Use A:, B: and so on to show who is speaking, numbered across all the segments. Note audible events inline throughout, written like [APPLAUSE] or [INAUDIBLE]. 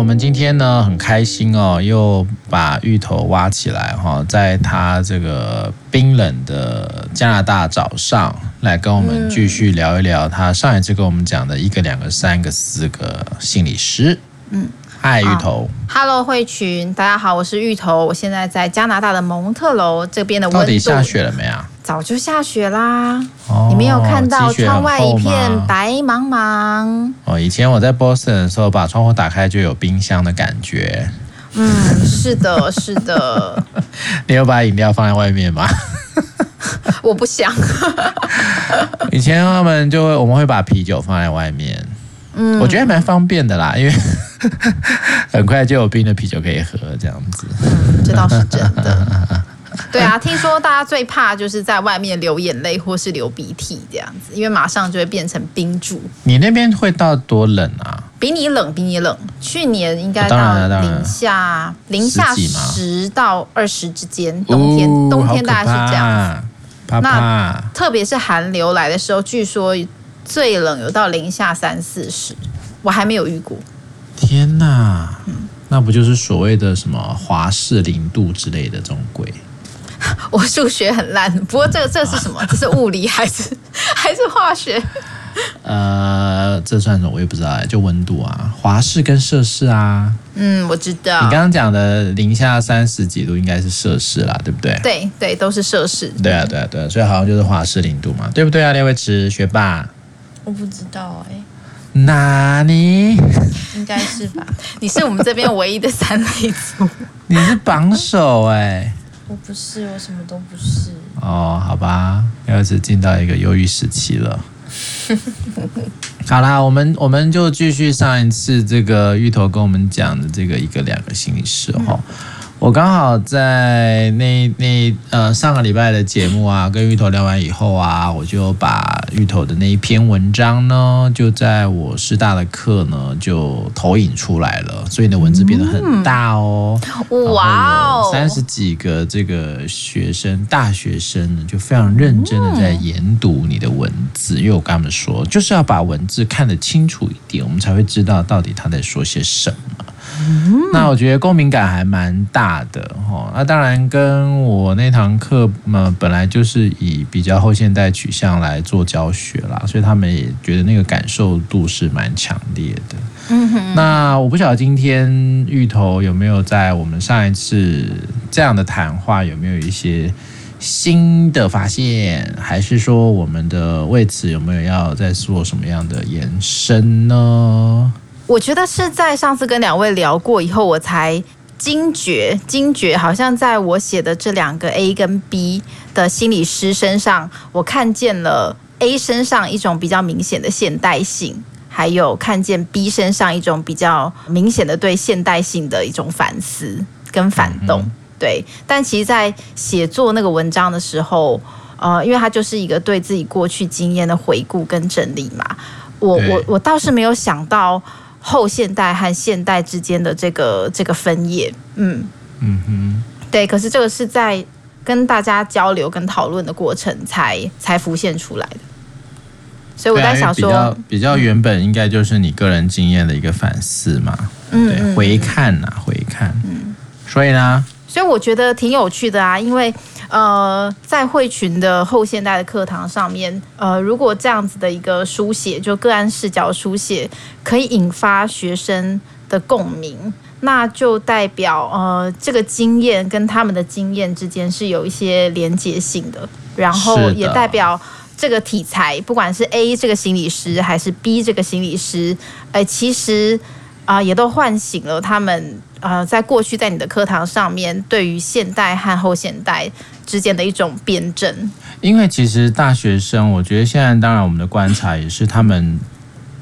A: 我们今天呢很开心哦，又把芋头挖起来哈，在他这个冰冷的加拿大早上，来跟我们继续聊一聊他上一次跟我们讲的一个、两个、三个、四个心理师。嗯，嗨，芋头。
B: Hello，慧群，大家好，我是芋头，我现在在加拿大的蒙特楼这边的温度。
A: 到底下雪了没啊？
B: 早就下雪啦，哦、你没有看到窗外一片白茫茫？
A: 哦，以前我在波士顿的时候，把窗户打开就有冰箱的感觉。
B: 嗯，是的，[LAUGHS] 是的。
A: 你有把饮料放在外面吗？[LAUGHS]
B: 我不想。[LAUGHS]
A: 以前他们就会，我们会把啤酒放在外面。嗯，我觉得蛮方便的啦，因为很快就有冰的啤酒可以喝，这样子。
B: 嗯，这倒是真的。[LAUGHS] 对啊，听说大家最怕就是在外面流眼泪或是流鼻涕这样子，因为马上就会变成冰柱。
A: 你那边会到多冷啊？
B: 比你冷，比你冷。去年应该到零下零下十到二十之间，冬天冬天大概是这样子。
A: 怕怕。
B: 那特别是寒流来的时候，据说最冷有到零下三四十，我还没有遇过。
A: 天哪，那不就是所谓的什么华氏零度之类的这种鬼？[LAUGHS]
B: 我数学很烂，不过这个这是什么？[LAUGHS] 这是物理还是 [LAUGHS] 还是化学？
A: 呃，这算什么？我也不知道哎，就温度啊，华氏跟摄氏啊。
B: 嗯，我知道。
A: 你刚刚讲的零下三十几度应该是摄氏啦，对不对？
B: 对对，都是摄氏。
A: 对啊对啊对啊，所以好像就是华氏零度嘛，对不对啊？列维池学霸。
C: 我不知道哎。
A: 哪里？
C: 应该是吧？
B: 你是我们这边唯一的三类组。
A: 你是榜首哎。
C: 我不是，我什么都不是。
A: 哦，好吧，又是进到一个忧郁时期了。[LAUGHS] 好啦，我们我们就继续上一次这个芋头跟我们讲的这个一个两个心理师哈。嗯我刚好在那那呃上个礼拜的节目啊，跟芋头聊完以后啊，我就把芋头的那一篇文章呢，就在我师大的课呢就投影出来了，所以你的文字变得很大哦。
B: 哇哦！
A: 三十几个这个学生，大学生呢，就非常认真的在研读你的文字，因为我跟他们说，就是要把文字看得清楚一点，我们才会知道到底他在说些什么。那我觉得共鸣感还蛮大的哈。那当然跟我那堂课嘛，本来就是以比较后现代取向来做教学啦，所以他们也觉得那个感受度是蛮强烈的。嗯哼。那我不晓得今天芋头有没有在我们上一次这样的谈话有没有一些新的发现，还是说我们的为此有没有要再做什么样的延伸呢？
B: 我觉得是在上次跟两位聊过以后，我才惊觉，惊觉好像在我写的这两个 A 跟 B 的心理师身上，我看见了 A 身上一种比较明显的现代性，还有看见 B 身上一种比较明显的对现代性的一种反思跟反动。对，但其实，在写作那个文章的时候，呃，因为它就是一个对自己过去经验的回顾跟整理嘛，我我我倒是没有想到。后现代和现代之间的这个这个分野，嗯。嗯哼，对。可是这个是在跟大家交流跟讨论的过程才才浮现出来的，所以我在想说，
A: 啊、比较比较原本应该就是你个人经验的一个反思嘛，嗯，对，回看呐、啊，回看，嗯，所以呢，
B: 所以我觉得挺有趣的啊，因为。呃，在会群的后现代的课堂上面，呃，如果这样子的一个书写，就个案视角书写，可以引发学生的共鸣，那就代表呃，这个经验跟他们的经验之间是有一些连结性的，然后也代表这个题材，不管是 A 这个心理师还是 B 这个心理师，哎、呃，其实啊、呃，也都唤醒了他们。呃，在过去在你的课堂上面，对于现代和后现代之间的一种辩证。
A: 因为其实大学生，我觉得现在当然我们的观察也是，他们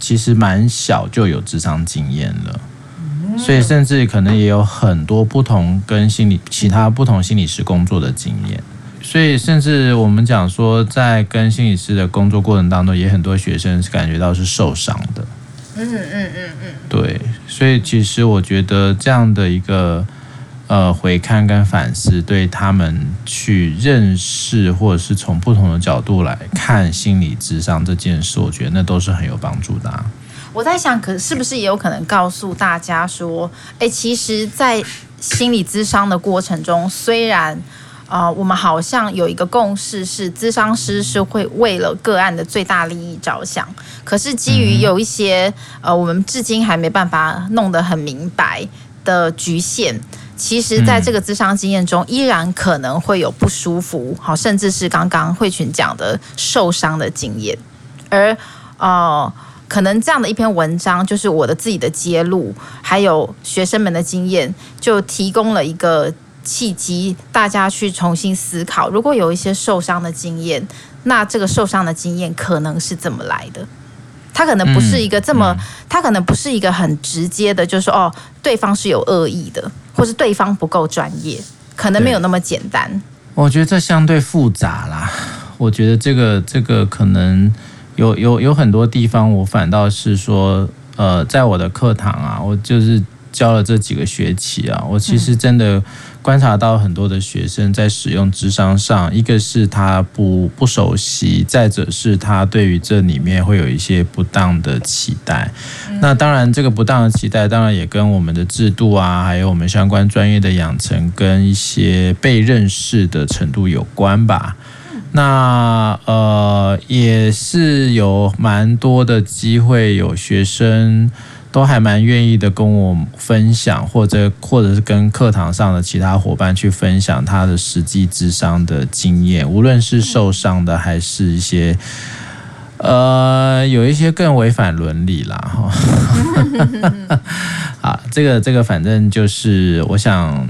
A: 其实蛮小就有职场经验了，所以甚至可能也有很多不同跟心理其他不同心理师工作的经验。所以甚至我们讲说，在跟心理师的工作过程当中，也很多学生是感觉到是受伤的。嗯嗯嗯嗯，对，所以其实我觉得这样的一个呃回看跟反思，对他们去认识或者是从不同的角度来看心理咨商这件事，我觉得那都是很有帮助的。
B: 我在想，可是不是也有可能告诉大家说，哎，其实，在心理咨商的过程中，虽然啊、我们好像有一个共识，是咨商师是会为了个案的最大利益着想，可是基于有一些呃，我们至今还没办法弄得很明白的局限。其实，在这个智商经验中，依然可能会有不舒服，好，甚至是刚刚慧群讲的受伤的经验。而呃，可能这样的一篇文章，就是我的自己的揭露，还有学生们的经验，就提供了一个契机，大家去重新思考：如果有一些受伤的经验，那这个受伤的经验可能是怎么来的？他可能不是一个这么，他可能不是一个很直接的，就是说哦，对方是有恶意的。或是对方不够专业，可能没有那么简单。
A: 我觉得这相对复杂啦。我觉得这个这个可能有有有很多地方，我反倒是说，呃，在我的课堂啊，我就是。教了这几个学期啊，我其实真的观察到很多的学生在使用智商上，一个是他不不熟悉，再者是他对于这里面会有一些不当的期待。那当然，这个不当的期待当然也跟我们的制度啊，还有我们相关专业的养成跟一些被认识的程度有关吧。那呃，也是有蛮多的机会有学生。都还蛮愿意的跟我分享，或者或者是跟课堂上的其他伙伴去分享他的实际智商的经验，无论是受伤的，还是一些呃有一些更违反伦理啦哈。[LAUGHS] 啊，这个这个反正就是我想。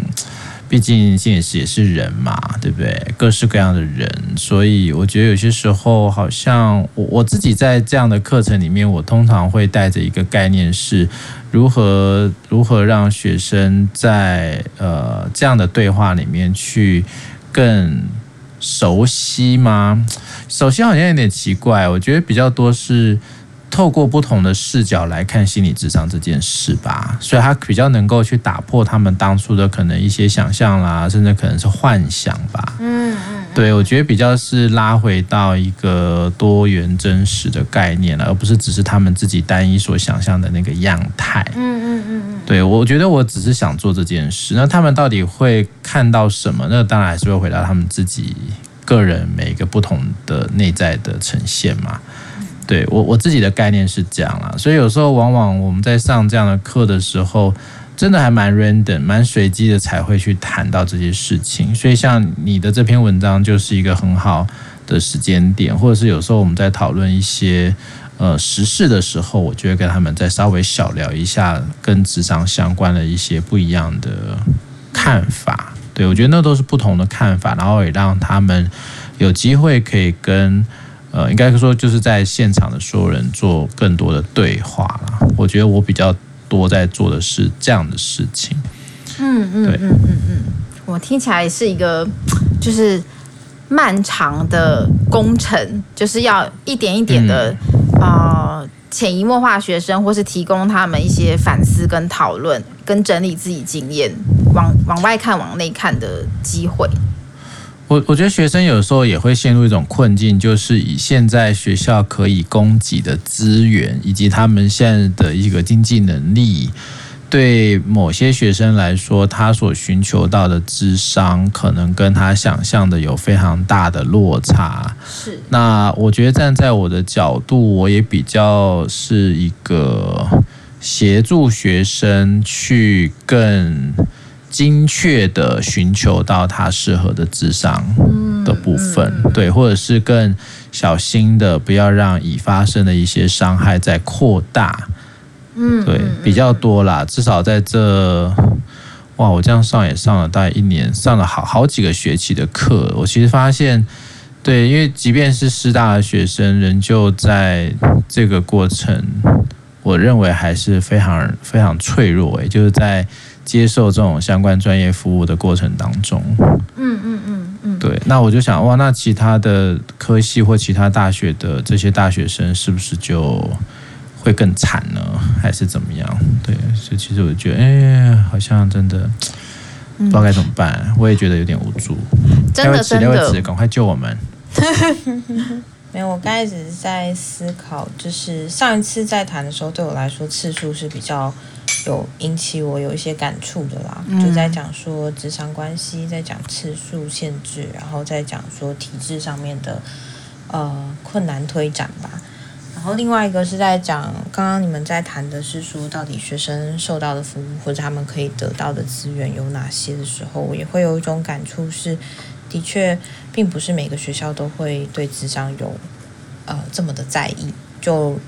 A: 毕竟心理师也是人嘛，对不对？各式各样的人，所以我觉得有些时候，好像我我自己在这样的课程里面，我通常会带着一个概念是，如何如何让学生在呃这样的对话里面去更熟悉吗？熟悉好像有点奇怪，我觉得比较多是。透过不同的视角来看心理智商这件事吧，所以他比较能够去打破他们当初的可能一些想象啦，甚至可能是幻想吧。嗯嗯，对，我觉得比较是拉回到一个多元真实的概念了，而不是只是他们自己单一所想象的那个样态。嗯嗯嗯嗯，对，我觉得我只是想做这件事，那他们到底会看到什么？那当然还是会回到他们自己个人每一个不同的内在的呈现嘛。对我我自己的概念是这样啦，所以有时候往往我们在上这样的课的时候，真的还蛮 random、蛮随机的才会去谈到这些事情。所以像你的这篇文章就是一个很好的时间点，或者是有时候我们在讨论一些呃时事的时候，我就会跟他们再稍微小聊一下跟职场相关的一些不一样的看法。对，我觉得那都是不同的看法，然后也让他们有机会可以跟。呃，应该说就是在现场的所有人做更多的对话啦。我觉得我比较多在做的是这样的事情。
B: 嗯嗯，对，嗯嗯嗯，我听起来是一个就是漫长的工程，就是要一点一点的啊，呃，潜移默化学生，或是提供他们一些反思跟讨论，跟整理自己经验，往往外看、往内看的机会。
A: 我我觉得学生有时候也会陷入一种困境，就是以现在学校可以供给的资源，以及他们现在的一个经济能力，对某些学生来说，他所寻求到的智商，可能跟他想象的有非常大的落差。是。那我觉得站在我的角度，我也比较是一个协助学生去更。精确的寻求到他适合的智商的部分，对，或者是更小心的，不要让已发生的一些伤害再扩大，嗯，对，比较多啦。至少在这，哇，我这样上也上了大概一年，上了好好几个学期的课，我其实发现，对，因为即便是师大的学生，仍旧在这个过程，我认为还是非常非常脆弱，诶，就是在。接受这种相关专业服务的过程当中，嗯嗯嗯嗯，对，那我就想，哇，那其他的科系或其他大学的这些大学生是不是就会更惨呢？还是怎么样？对，所以其实我觉得，哎，好像真的不知道该怎么办，我也觉得有点无助。
B: 真的真的，
A: 赶快救我们！[LAUGHS]
C: 没有，我刚开始是在思考，就是上一次在谈的时候，对我来说次数是比较有引起我有一些感触的啦，嗯、就在讲说职场关系，在讲次数限制，然后再讲说体制上面的呃困难推展吧。然后另外一个是在讲，刚刚你们在谈的是说，到底学生受到的服务或者他们可以得到的资源有哪些的时候，我也会有一种感触是，的确，并不是每个学校都会对职场有呃这么的在意。就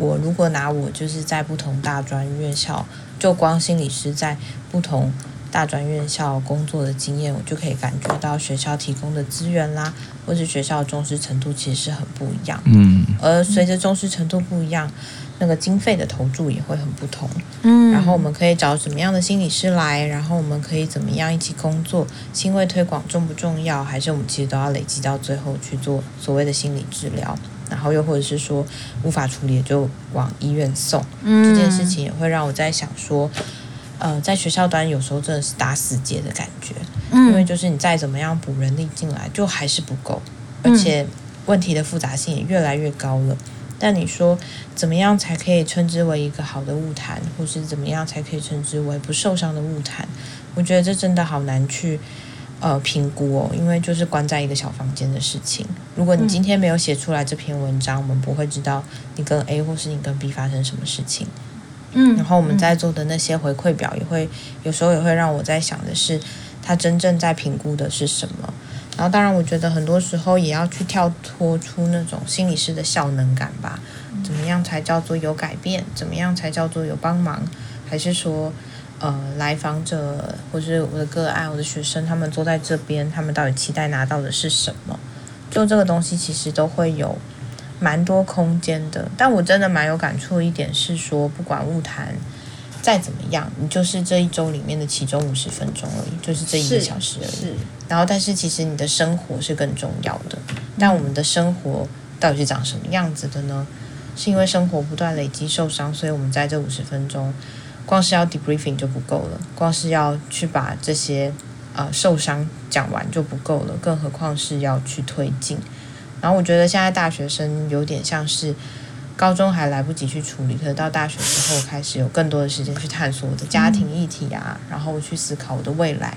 C: 我如果拿我就是在不同大专院校，就光心理师在不同。大专院校工作的经验，我就可以感觉到学校提供的资源啦，或是学校的重视程度其实是很不一样。嗯，而随着重视程度不一样，那个经费的投注也会很不同。嗯，然后我们可以找什么样的心理师来，然后我们可以怎么样一起工作？心卫推广重不重要？还是我们其实都要累积到最后去做所谓的心理治疗？然后又或者是说无法处理就往医院送？嗯，这件事情也会让我在想说。呃，在学校端有时候真的是打死结的感觉，嗯，因为就是你再怎么样补人力进来，就还是不够，而且问题的复杂性也越来越高了。但你说怎么样才可以称之为一个好的物谈，或是怎么样才可以称之为不受伤的物谈？我觉得这真的好难去呃评估哦，因为就是关在一个小房间的事情。如果你今天没有写出来这篇文章，我们不会知道你跟 A 或是你跟 B 发生什么事情。嗯，然后我们在做的那些回馈表也会有时候也会让我在想的是，他真正在评估的是什么？然后当然，我觉得很多时候也要去跳脱出那种心理师的效能感吧。怎么样才叫做有改变？怎么样才叫做有帮忙？还是说，呃，来访者或是我的个案、我的学生，他们坐在这边，他们到底期待拿到的是什么？就这个东西，其实都会有。蛮多空间的，但我真的蛮有感触的一点是说，不管物谈再怎么样，你就是这一周里面的其中五十分钟而已，就是这一个小时而已。然后，但是其实你的生活是更重要的。但我们的生活到底是长什么样子的呢？是因为生活不断累积受伤，所以我们在这五十分钟，光是要 debriefing 就不够了，光是要去把这些呃受伤讲完就不够了，更何况是要去推进。然后我觉得现在大学生有点像是高中还来不及去处理，可是到大学之后开始有更多的时间去探索我的家庭议题啊，然后去思考我的未来。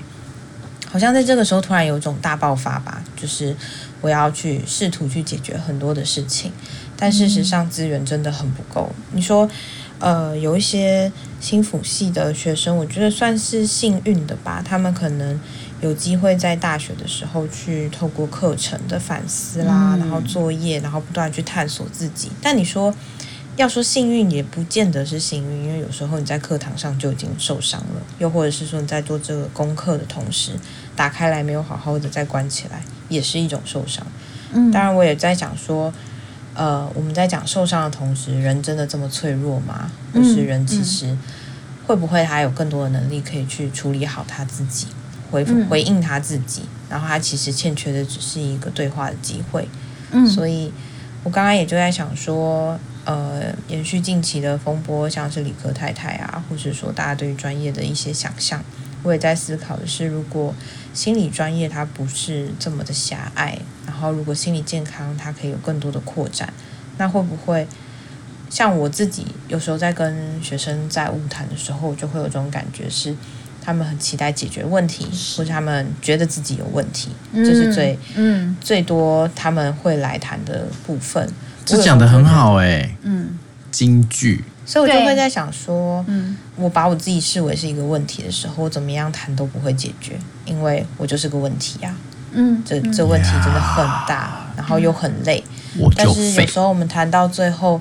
C: 好像在这个时候突然有一种大爆发吧，就是我要去试图去解决很多的事情，但事实上资源真的很不够。你说，呃，有一些心辅系的学生，我觉得算是幸运的吧，他们可能。有机会在大学的时候去透过课程的反思啦，然后作业，然后不断去探索自己。但你说要说幸运，也不见得是幸运，因为有时候你在课堂上就已经受伤了，又或者是说你在做这个功课的同时，打开来没有好好的再关起来，也是一种受伤。嗯，当然我也在想说，呃，我们在讲受伤的同时，人真的这么脆弱吗？就是人其实会不会还有更多的能力可以去处理好他自己？回回应他自己，然后他其实欠缺的只是一个对话的机会。嗯，所以我刚刚也就在想说，呃，延续近期的风波，像是理科太太啊，或者说大家对于专业的一些想象，我也在思考的是，如果心理专业它不是这么的狭隘，然后如果心理健康它可以有更多的扩展，那会不会像我自己有时候在跟学生在晤谈的时候，就会有这种感觉是。他们很期待解决问题，或者他们觉得自己有问题，这、嗯、是最嗯最多他们会来谈的部分。
A: 这讲的很好哎、欸，嗯，金句。
C: 所以我就会在想说，嗯，我把我自己视为是一个问题的时候，我怎么样谈都不会解决，因为我就是个问题呀、啊。嗯，这这问题真的很大，然后又很累。我就但是有时候我们谈到最后，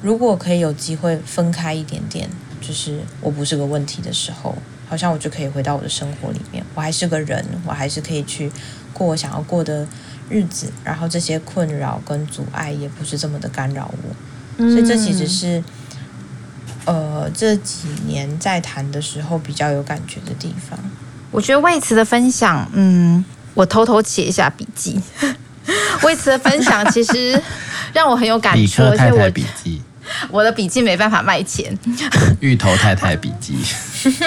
C: 如果可以有机会分开一点点，就是我不是个问题的时候。好像我就可以回到我的生活里面，我还是个人，我还是可以去过我想要过的日子，然后这些困扰跟阻碍也不是这么的干扰我，嗯、所以这其实是呃这几年在谈的时候比较有感觉的地方。
B: 我觉得魏慈的分享，嗯，我偷偷写一下笔记。[LAUGHS] 魏慈的分享其实让我很有感触，而且我笔记。我的笔记没办法卖钱，
A: 芋头太太笔记。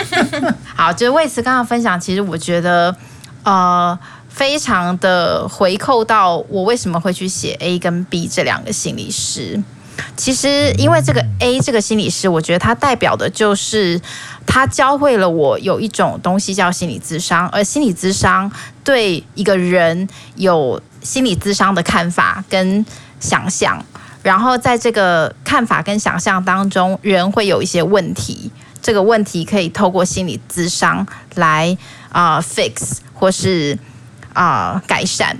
A: [LAUGHS]
B: 好，就是魏慈刚刚分享，其实我觉得，呃，非常的回扣到我为什么会去写 A 跟 B 这两个心理师。其实，因为这个 A 这个心理师，我觉得它代表的就是他教会了我有一种东西叫心理咨商，而心理咨商对一个人有心理咨商的看法跟想象，然后在这个看法跟想象当中，人会有一些问题，这个问题可以透过心理咨商来啊、fix 或是啊、改善。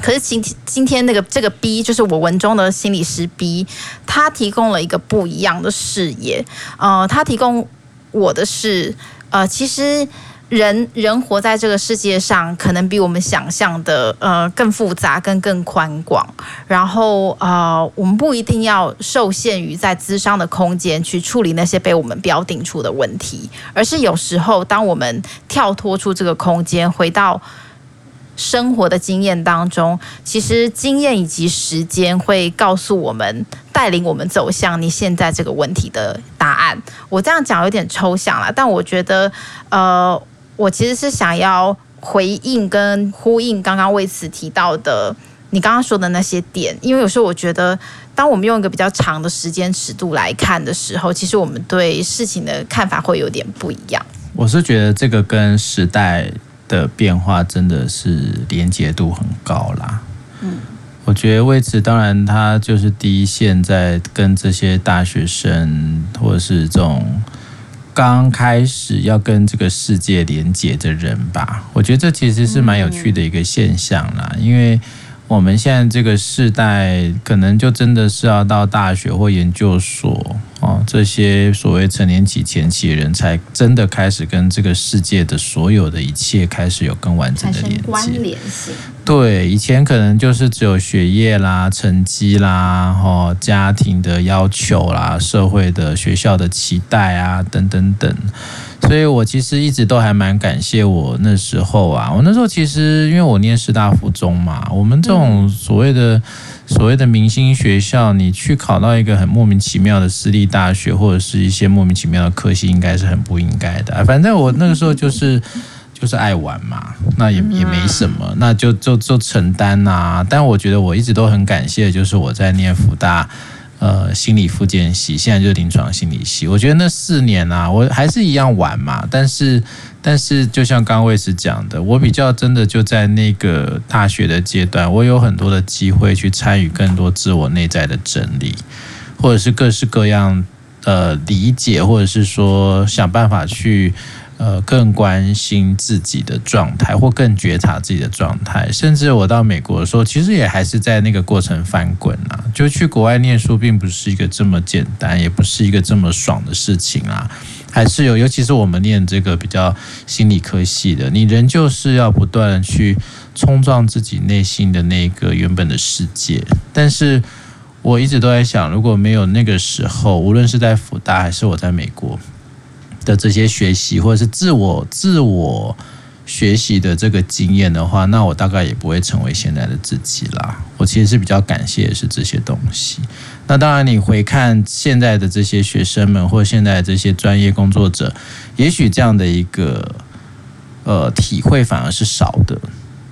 B: 可是今今天那个这个 B 就是我文中的心理师 B，他提供了一个不一样的视野。呃，他提供我的是，呃，其实人人活在这个世界上，可能比我们想象的呃更复杂，跟更宽广。然后呃，我们不一定要受限于在咨商的空间去处理那些被我们标定出的问题，而是有时候当我们跳脱出这个空间，回到。生活的经验当中，其实经验以及时间会告诉我们，带领我们走向你现在这个问题的答案。我这样讲有点抽象了，但我觉得，呃，我其实是想要回应跟呼应刚刚为此提到的你刚刚说的那些点，因为有时候我觉得，当我们用一个比较长的时间尺度来看的时候，其实我们对事情的看法会有点不一样。
A: 我是觉得这个跟时代。的变化真的是连结度很高啦。嗯，我觉得为此当然他就是第一线在跟这些大学生或者是这种刚开始要跟这个世界连接的人吧。我觉得这其实是蛮有趣的一个现象啦，因为。我们现在这个世代，可能就真的是要到大学或研究所哦，这些所谓成年期前期的人才真的开始跟这个世界的所有的一切开始有更完整的连接。关联性。对，以前可能就是只有学业啦、成绩啦、哦家庭的要求啦、社会的学校的期待啊等等等。所以我其实一直都还蛮感谢我那时候啊，我那时候其实因为我念师大附中嘛，我们这种所谓的所谓的明星学校，你去考到一个很莫名其妙的私立大学，或者是一些莫名其妙的科系，应该是很不应该的。反正我那个时候就是就是爱玩嘛，那也也没什么，那就就就承担呐。但我觉得我一直都很感谢，就是我在念福大。呃，心理复健系，现在就临床心理系。我觉得那四年啊，我还是一样玩嘛。但是，但是，就像刚刚魏师讲的，我比较真的就在那个大学的阶段，我有很多的机会去参与更多自我内在的整理，或者是各式各样呃理解，或者是说想办法去。呃，更关心自己的状态，或更觉察自己的状态，甚至我到美国的时候，其实也还是在那个过程翻滚啊。就去国外念书，并不是一个这么简单，也不是一个这么爽的事情啊。还是有，尤其是我们念这个比较心理科系的，你仍旧是要不断去冲撞自己内心的那个原本的世界。但是我一直都在想，如果没有那个时候，无论是在福大还是我在美国。的这些学习或者是自我自我学习的这个经验的话，那我大概也不会成为现在的自己啦。我其实是比较感谢的是这些东西。那当然，你回看现在的这些学生们或现在的这些专业工作者，也许这样的一个呃体会反而是少的。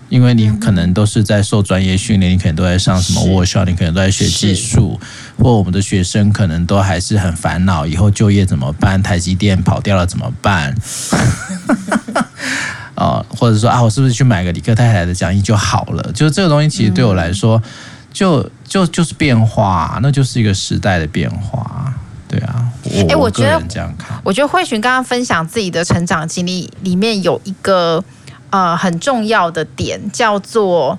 A: 因为你可能都是在受专业训练，你可能都在上什么 workshop，你可能都在学技术，或我们的学生可能都还是很烦恼，以后就业怎么办？台积电跑掉了怎么办？[LAUGHS] 哦，或者说啊，我是不是去买个李克太太的讲义就好了？就是这个东西，其实对我来说，就就就是变化，那就是一个时代的变化。对啊，我、欸、我觉得这样看，
B: 我觉得慧群刚刚分享自己的成长经历里面有一个。呃，很重要的点叫做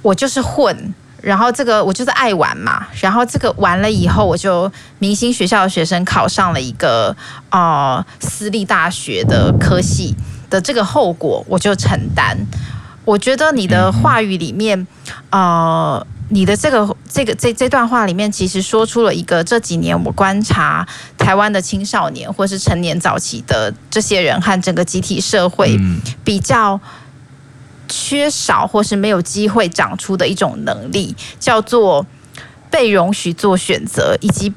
B: 我就是混，然后这个我就是爱玩嘛，然后这个完了以后，我就明星学校的学生考上了一个呃私立大学的科系的这个后果，我就承担。我觉得你的话语里面，呃。你的这个这个这这段话里面，其实说出了一个这几年我观察台湾的青少年或是成年早期的这些人和整个集体社会比较缺少或是没有机会长出的一种能力，叫做被容许做选择，以及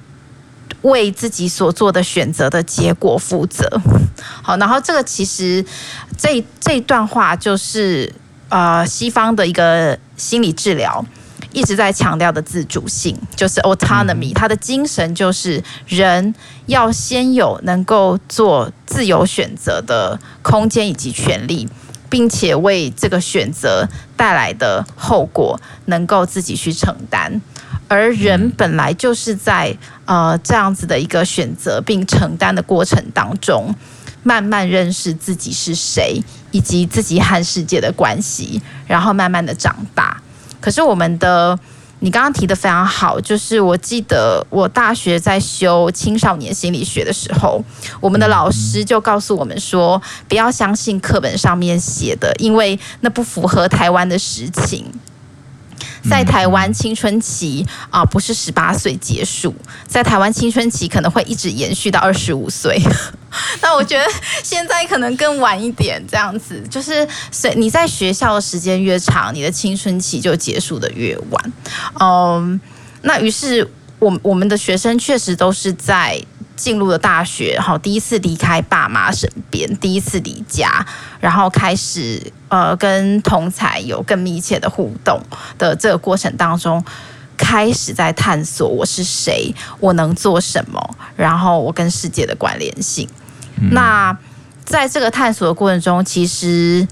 B: 为自己所做的选择的结果负责。[LAUGHS] 好，然后这个其实这这段话就是。呃西方的一个心理治疗。一直在强调的自主性，就是 autonomy，它的精神就是人要先有能够做自由选择的空间以及权利，并且为这个选择带来的后果能够自己去承担。而人本来就是在呃这样子的一个选择并承担的过程当中，慢慢认识自己是谁，以及自己和世界的关系，然后慢慢的长大。可是我们的，你刚刚提的非常好，就是我记得我大学在修青少年心理学的时候，我们的老师就告诉我们说，不要相信课本上面写的，因为那不符合台湾的实情。在台湾青春期啊，不是十八岁结束，在台湾青春期可能会一直延续到二十五岁。[LAUGHS] 那我觉得现在可能更晚一点，这样子就是，所以你在学校的时间越长，你的青春期就结束的越晚。嗯，那于是我我们的学生确实都是在。进入了大学，好，第一次离开爸妈身边，第一次离家，然后开始呃跟同才有更密切的互动的这个过程当中，开始在探索我是谁，我能做什么，然后我跟世界的关联性。嗯。那在这个探索的过程中，其实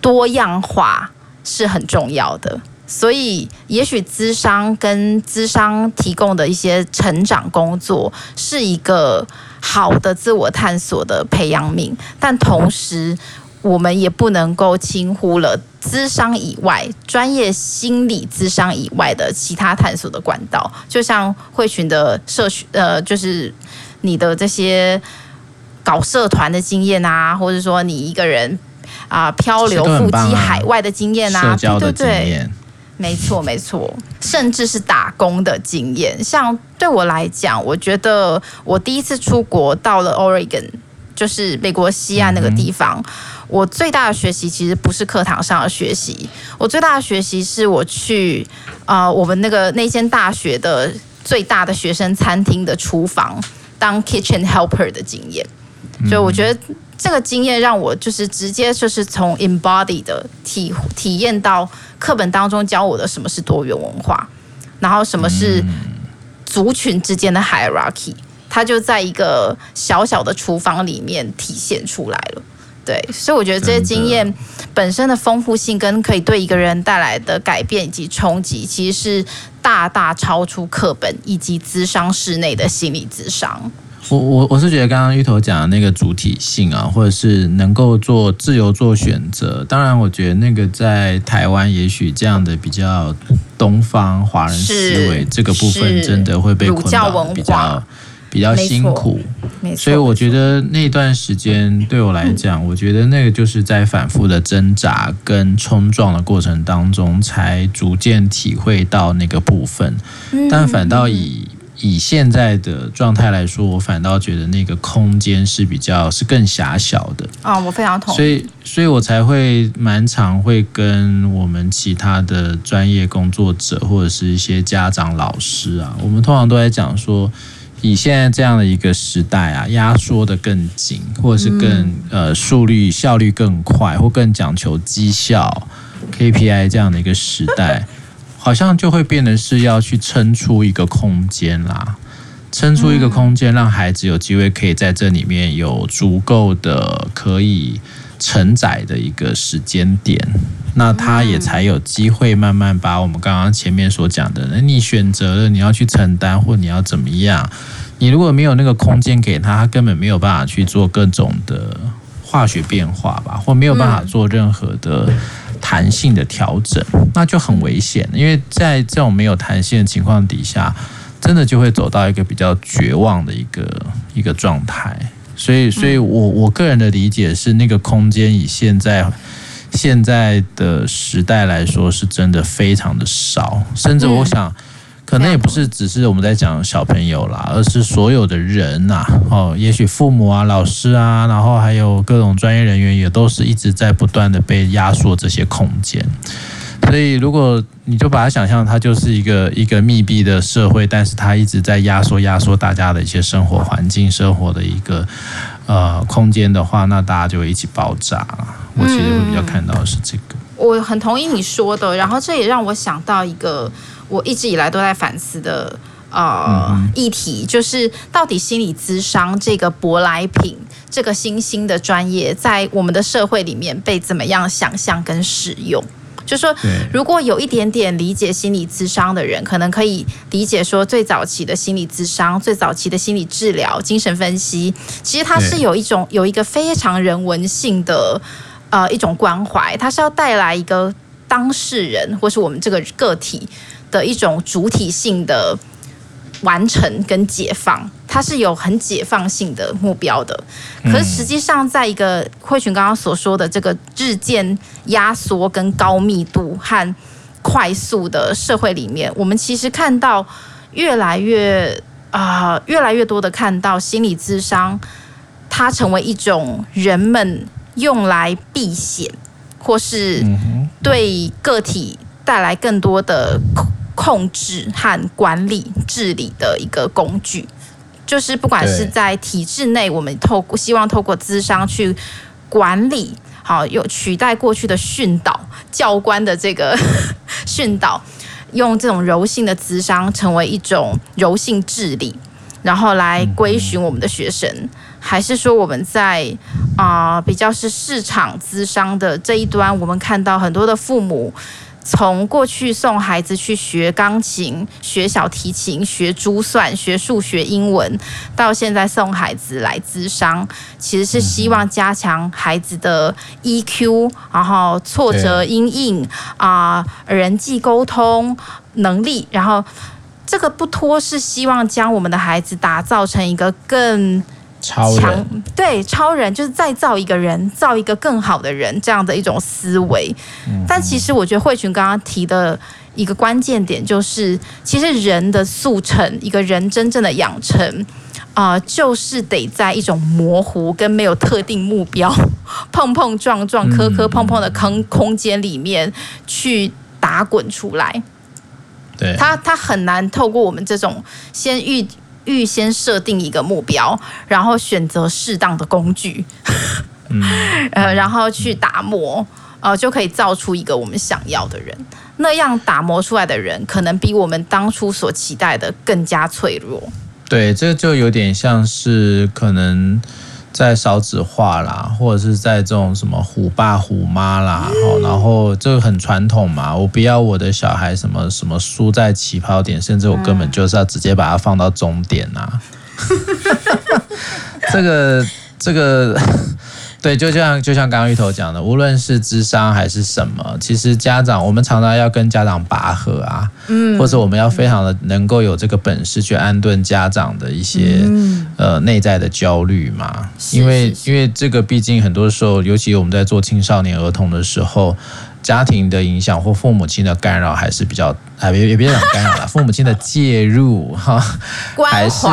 B: 多样化是很重要的。所以，也许资商跟资商提供的一些成长工作是一个好的自我探索的培养皿，但同时，我们也不能够轻忽了咨商以外、专业心理咨商以外的其他探索的管道，就像慧群的社群，呃，就是你的这些搞社团的经验啊，或者说你一个人啊漂流腹肌海外的经验啊，对对对。没错，没错，甚至是打工的经验。像对我来讲，我觉得我第一次出国到了 Oregon，就是美国西岸那个地方。我最大的学习其实不是课堂上的学习，我最大的学习是我去啊、我们那个那间大学的最大的学生餐厅的厨房当 kitchen helper 的经验。所以我觉得这个经验让我就是直接就是从 embody 的体体验到。课本当中教我的什么是多元文化，然后什么是族群之间的 hierarchy，它就在一个小小的厨房里面体现出来了。对，所以我觉得这些经验本身的丰富性跟可以对一个人带来的改变以及冲击，其实是大大超出课本以及咨商室内的心理智商。
A: 我我我是觉得刚刚芋头讲的那个主体性啊，或者是能够做自由做选择。当然，我觉得那个在台湾，也许这样的比较东方华人思维这个部分，真的会被捆绑比较比较辛苦。所以我觉得那段时间对我来讲，我觉得那个就是在反复的挣扎跟冲撞的过程当中，才逐渐体会到那个部分。但反倒以以现在的状态来说，我反倒觉得那个空间是比较是更狭小的
B: 啊、哦，我非常同意。
A: 所以，所以我才会蛮常会跟我们其他的专业工作者或者是一些家长老师啊，我们通常都在讲说，以现在这样的一个时代啊，压缩的更紧，或者是更、嗯、呃速率效率更快，或更讲求绩效 KPI 这样的一个时代。好像就会变得是要去撑出一个空间啦，撑出一个空间，让孩子有机会可以在这里面有足够的可以承载的一个时间点，那他也才有机会慢慢把我们刚刚前面所讲的，那你选择了你要去承担或你要怎么样，你如果没有那个空间给他，他根本没有办法去做各种的化学变化吧，或没有办法做任何的。弹性的调整，那就很危险，因为在这种没有弹性的情况底下，真的就会走到一个比较绝望的一个一个状态。所以，所以我我个人的理解是，那个空间以现在现在的时代来说，是真的非常的少，甚至我想。可能也不是只是我们在讲小朋友啦，而是所有的人呐，哦，也许父母啊、老师啊，然后还有各种专业人员，也都是一直在不断的被压缩这些空间。所以，如果你就把它想象，它就是一个一个密闭的社会，但是它一直在压缩、压缩大家的一些生活环境、生活的一个呃空间的话，那大家就会一起爆炸。我其实会比较看到的是这个。
B: 我很同意你说的，然后这也让我想到一个我一直以来都在反思的呃、嗯、议题，就是到底心理咨商这个舶来品，这个新兴的专业，在我们的社会里面被怎么样想象跟使用？就是说，如果有一点点理解心理咨商的人，可能可以理解说，最早期的心理咨商、最早期的心理治疗、精神分析，其实它是有一种有一个非常人文性的呃一种关怀，它是要带来一个当事人或是我们这个个体的一种主体性的。完成跟解放，它是有很解放性的目标的。可是实际上，在一个慧群刚刚所说的这个日渐压缩跟高密度和快速的社会里面，我们其实看到越来越啊、越来越多的看到心理咨商，它成为一种人们用来避险，或是对个体带来更多的。控制和管理治理的一个工具，就是不管是在体制内，我们透过希望透过资商去管理，好，有取代过去的训导教官的这个 [LAUGHS] 训导，用这种柔性的资商成为一种柔性治理，然后来规训我们的学生，还是说我们在啊、呃、比较是市场资商的这一端，我们看到很多的父母。从过去送孩子去学钢琴、学小提琴、学珠算、学数学、英文，到现在送孩子来咨商，其实是希望加强孩子的 EQ，然后挫折因应啊、人际沟通能力，然后这个不脱是希望将我们的孩子打造成一个更。超强对超人就是再造一个人，造一个更好的人，这样的一种思维。但其实我觉得慧群刚刚提的一个关键点就是，其实人的速成，一个人真正的养成啊、呃，就是得在一种模糊跟没有特定目标、[LAUGHS] 碰碰撞撞、磕磕碰碰的空空间里面去打滚出来。对，他他很难透过我们这种先预。预先设定一个目标，然后选择适当的工具，嗯、[LAUGHS] 呃，然后去打磨，呃，就可以造出一个我们想要的人。那样打磨出来的人，可能比我们当初所期待的更加脆弱。
A: 对，这就有点像是可能。在少子化啦，或者是在这种什么虎爸虎妈啦，然后这个很传统嘛，我不要我的小孩什么什么输在起跑点，甚至我根本就是要直接把它放到终点啊，这 [LAUGHS] 个这个。对，就像就像刚刚芋头讲的，无论是智商还是什么，其实家长我们常常要跟家长拔河啊，嗯，或者我们要非常的能够有这个本事去安顿家长的一些、嗯、呃内在的焦虑嘛，因为因为这个毕竟很多时候，尤其我们在做青少年儿童的时候。家庭的影响或父母亲的干扰还是比较，哎，别别别讲干扰了，父母亲的介入哈，还是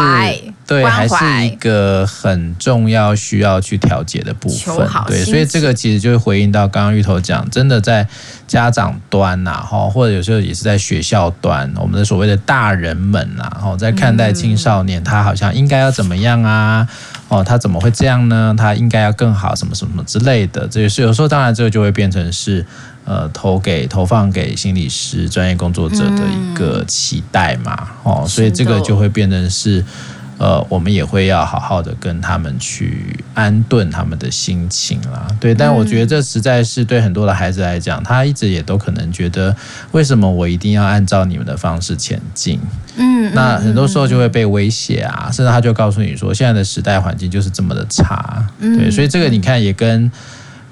A: 对，还是一个很重要需要去调节的部分。对，所以这个其实就会回应到刚刚芋头讲，真的在家长端呐，哈，或者有时候也是在学校端，我们的所谓的大人们呐，哈，在看待青少年，他好像应该要怎么样啊？哦，他怎么会这样呢？他应该要更好，什么什么什么之类的。这也是有时候，当然这个就会变成是。呃，投给投放给心理师专业工作者的一个期待嘛，嗯、哦，所以这个就会变成是，呃，我们也会要好好的跟他们去安顿他们的心情啦，对。但我觉得这实在是对很多的孩子来讲，他一直也都可能觉得，为什么我一定要按照你们的方式前进？嗯，那很多时候就会被威胁啊，甚至他就告诉你说，现在的时代环境就是这么的差，对。所以这个你看也跟。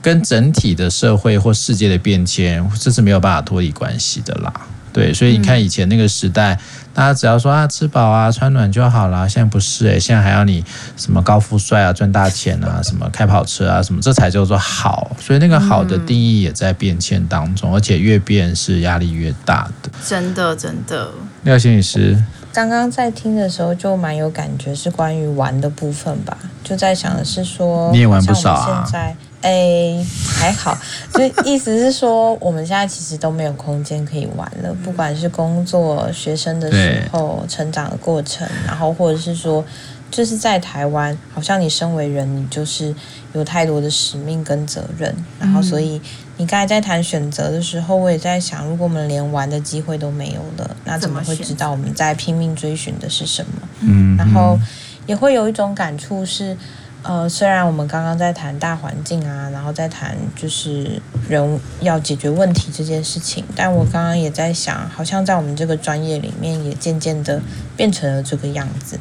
A: 跟整体的社会或世界的变迁，这是没有办法脱离关系的啦。对，所以你看以前那个时代，大家只要说啊吃饱啊穿暖就好啦。现在不是诶，现在还要你什么高富帅啊赚大钱啊什么开跑车啊什么，这才叫做好。所以那个好的定义也在变迁当中，而且越变是压力越大的。
B: 真的真的。
A: 廖心理师，
C: 刚刚在听的时候就蛮有感觉，是关于玩的部分吧？就在想的是说，
A: 你也玩不少啊。现在
C: 哎，还好，就意思是说，我们现在其实都没有空间可以玩了。不管是工作、学生的时候、成长的过程，然后或者是说，就是在台湾，好像你身为人，你就是有太多的使命跟责任，然后所以你刚才在谈选择的时候，我也在想，如果我们连玩的机会都没有了，那怎么会知道我们在拼命追寻的是什么？
A: 嗯，
C: 然后也会有一种感触是，呃，虽然我们刚刚在谈大环境啊，然后在谈就是人要解决问题这件事情，但我刚刚也在想，好像在我们这个专业里面，也渐渐的变成了这个样子。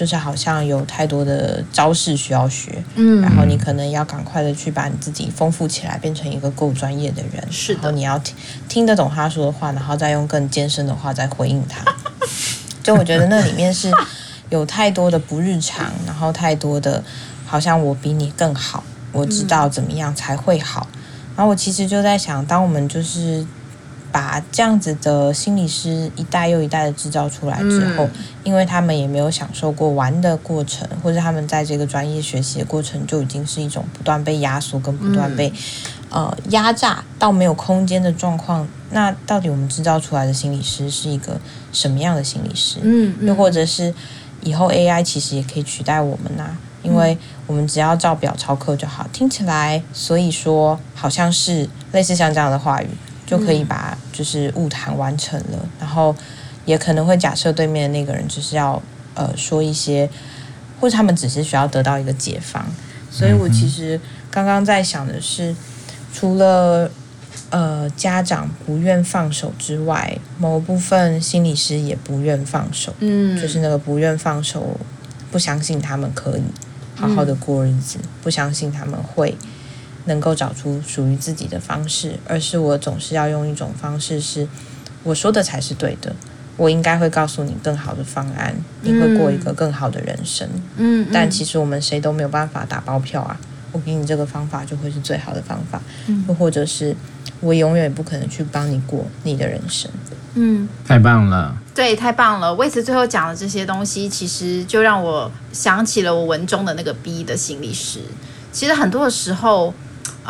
C: 就是好像有太多的招式需要学，嗯，然后你可能要赶快的去把你自己丰富起来，变成一个够专业的人。
B: 是的，
C: 然后你要听听得懂他说的话，然后再用更艰深的话再回应他。就我觉得那里面是有太多的不日常，然后太多的好像我比你更好，我知道怎么样才会好。嗯，然后我其实就在想，当我们就是。把这样子的心理师一代又一代的制造出来之后，嗯、因为他们也没有享受过玩的过程，或者他们在这个专业学习的过程就已经是一种不断被压缩跟不断被、嗯、呃压榨到没有空间的状况。那到底我们制造出来的心理师是一个什么样的心理师？嗯，又或者是以后 AI 其实也可以取代我们呐、啊？因为我们只要照表操课就好，听起来所以说好像是类似像这样的话语。就可以把就是误谈完成了，嗯、然后也可能会假设对面的那个人就是要呃说一些，或者他们只是需要得到一个解放。所以我其实刚刚在想的是，除了呃家长不愿放手之外，某部分心理师也不愿放手，嗯，就是那个不愿放手，不相信他们可以好好的过日子，嗯、不相信他们会。能够找出属于自己的方式，而是我总是要用一种方式，是我说的才是对的。我应该会告诉你更好的方案，你会过一个更好的人生。嗯，但其实我们谁都没有办法打包票啊！我给你这个方法就会是最好的方法，嗯，又或者是我永远不可能去帮你过你的人生。
B: 嗯，
A: 太棒了，
B: 对，太棒了。为此最后讲的这些东西，其实就让我想起了我文中的那个 B 的心理师。其实很多的时候。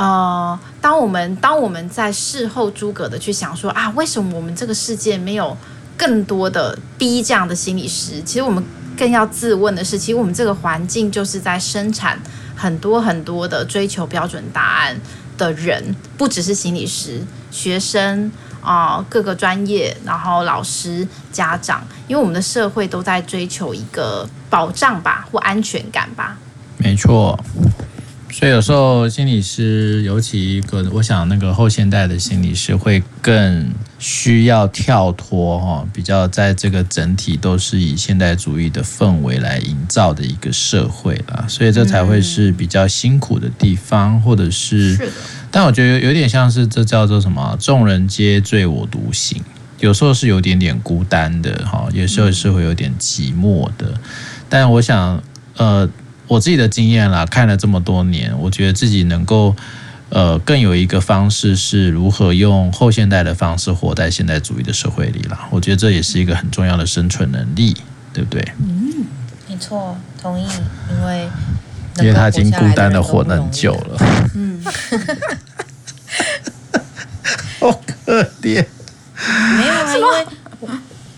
B: 呃，当我们当我们在事后诸葛的去想说啊，为什么我们这个世界没有更多的 B 这样的心理师？其实我们更要自问的是，其实我们这个环境就是在生产很多很多的追求标准答案的人，不只是心理师、学生啊、各个专业，然后老师、家长，因为我们的社会都在追求一个保障吧，或安全感吧。
A: 没错。所以有时候心理师，尤其一个，我想那个后现代的心理师会更需要跳脱哈，比较在这个整体都是以现代主义的氛围来营造的一个社会啦，所以这才会是比较辛苦的地方，或者是，是。但我觉得有点像是这叫做什么？众人皆醉我独醒，有时候是有点点孤单的哈，有时候是会有点寂寞的。但我想，呃。我自己的经验啦，看了这么多年，我觉得自己能够，呃，更有一个方式是如何用后现代的方式活在现代主义的社会里啦。我觉得这也是一个很重要的生存能力，对不对？
C: 嗯，没错，同意，因为
A: 因为他已经孤单的活很久了，嗯，[LAUGHS] 好可怜，
C: 没有啊，因为。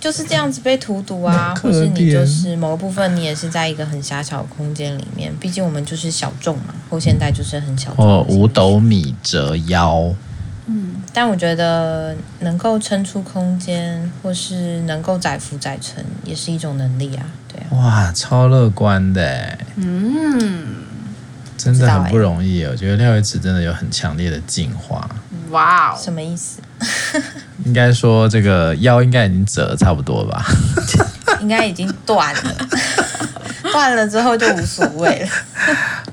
C: 就是这样子被荼毒啊，或是你就是某个部分，你也是在一个很狭小的空间里面。毕竟我们就是小众嘛，后现代就是很小众。
A: 哦，五斗米折腰。
C: 嗯，但我觉得能够撑出空间，或是能够载浮载沉，也是一种能力啊。对啊。
A: 哇，超乐观的。嗯，真的很不容易。我觉得廖一慈真的有很强烈的进化。
B: 哇哦，
C: 什么意思？[LAUGHS]
A: 应该说，这个腰应该已经折得差不多吧？[LAUGHS]
C: 应该已经断了，[LAUGHS] 断了之后就无所谓了。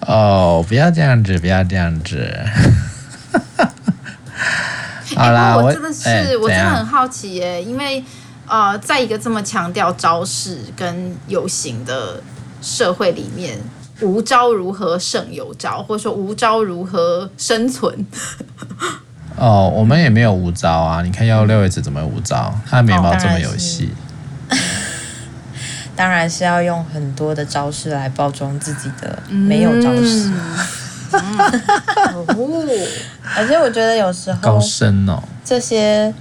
A: 哦，不要这样子，不要这样子。好啦，
B: 我真的是，欸、我真的很好奇耶，因为呃，在一个这么强调招式跟有形的社会里面，无招如何胜有招，或者说无招如何生存？
A: 哦，我们也没有无招啊！你看幺六位置怎么无招？他的眉毛这么有戏。
C: 哦，[LAUGHS] 当然是要用很多的招式来包装自己的没有招式。[LAUGHS] 而且我觉得有时候
A: 高深哦，
C: 这些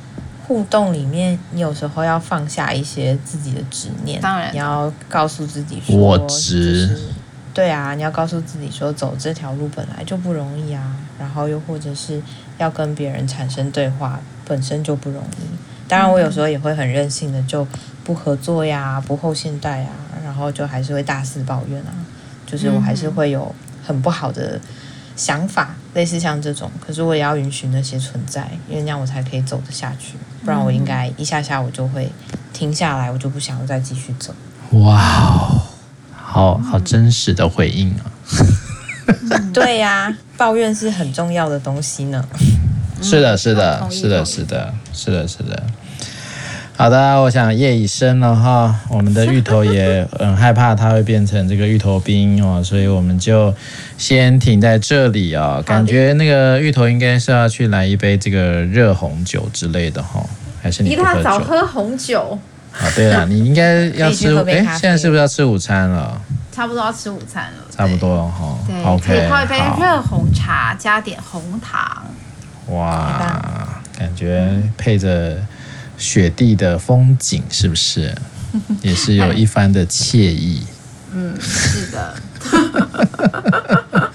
C: 互动里面，你有时候要放下一些自己的执念。
B: 当然，
C: 你要告诉自己说，
A: 我执。
C: 对啊，你要告诉自己说，走这条路本来就不容易啊，然后又或者是要跟别人产生对话，本身就不容易。当然，我有时候也会很任性的就不合作呀，不后现代啊，然后就还是会大肆抱怨啊，就是我还是会有很不好的想法，类似像这种。可是我也要允许那些存在，因为那样我才可以走得下去。不然我应该一下下我就会停下来，我就不想再继续走。
A: 哇哦！好好真实的回应啊！
C: 对呀、啊，抱怨是很重要的东西呢。[LAUGHS]
A: 是的，是的，是的，是的，是的，是的。好的，我想夜已深了哈，我们的芋头也很 [LAUGHS] 害怕它会变成这个芋头冰哦，所以我们就先停在这里啊。感觉那个芋头应该是要去来一杯这个热红酒之类的哈，还是你不喝酒？
B: 一大早喝红酒。
A: 啊、哦，对了，你应该要吃哎，现在是不是要吃午餐了？
B: 差不多要吃午餐了，
A: 差不多了哈。
B: 对
A: ，OK，
B: 可以泡一杯热红茶，加点红糖。
A: 哇，感觉配着雪地的风景，是不是 [LAUGHS] 也是有一番的惬意？
B: 嗯，是的。[LAUGHS]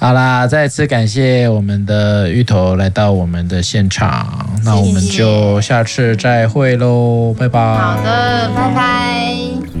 A: 好啦，再次感谢我们的芋头来到我们的现场，那我们就下次再会喽，拜拜。
B: 好的，拜拜。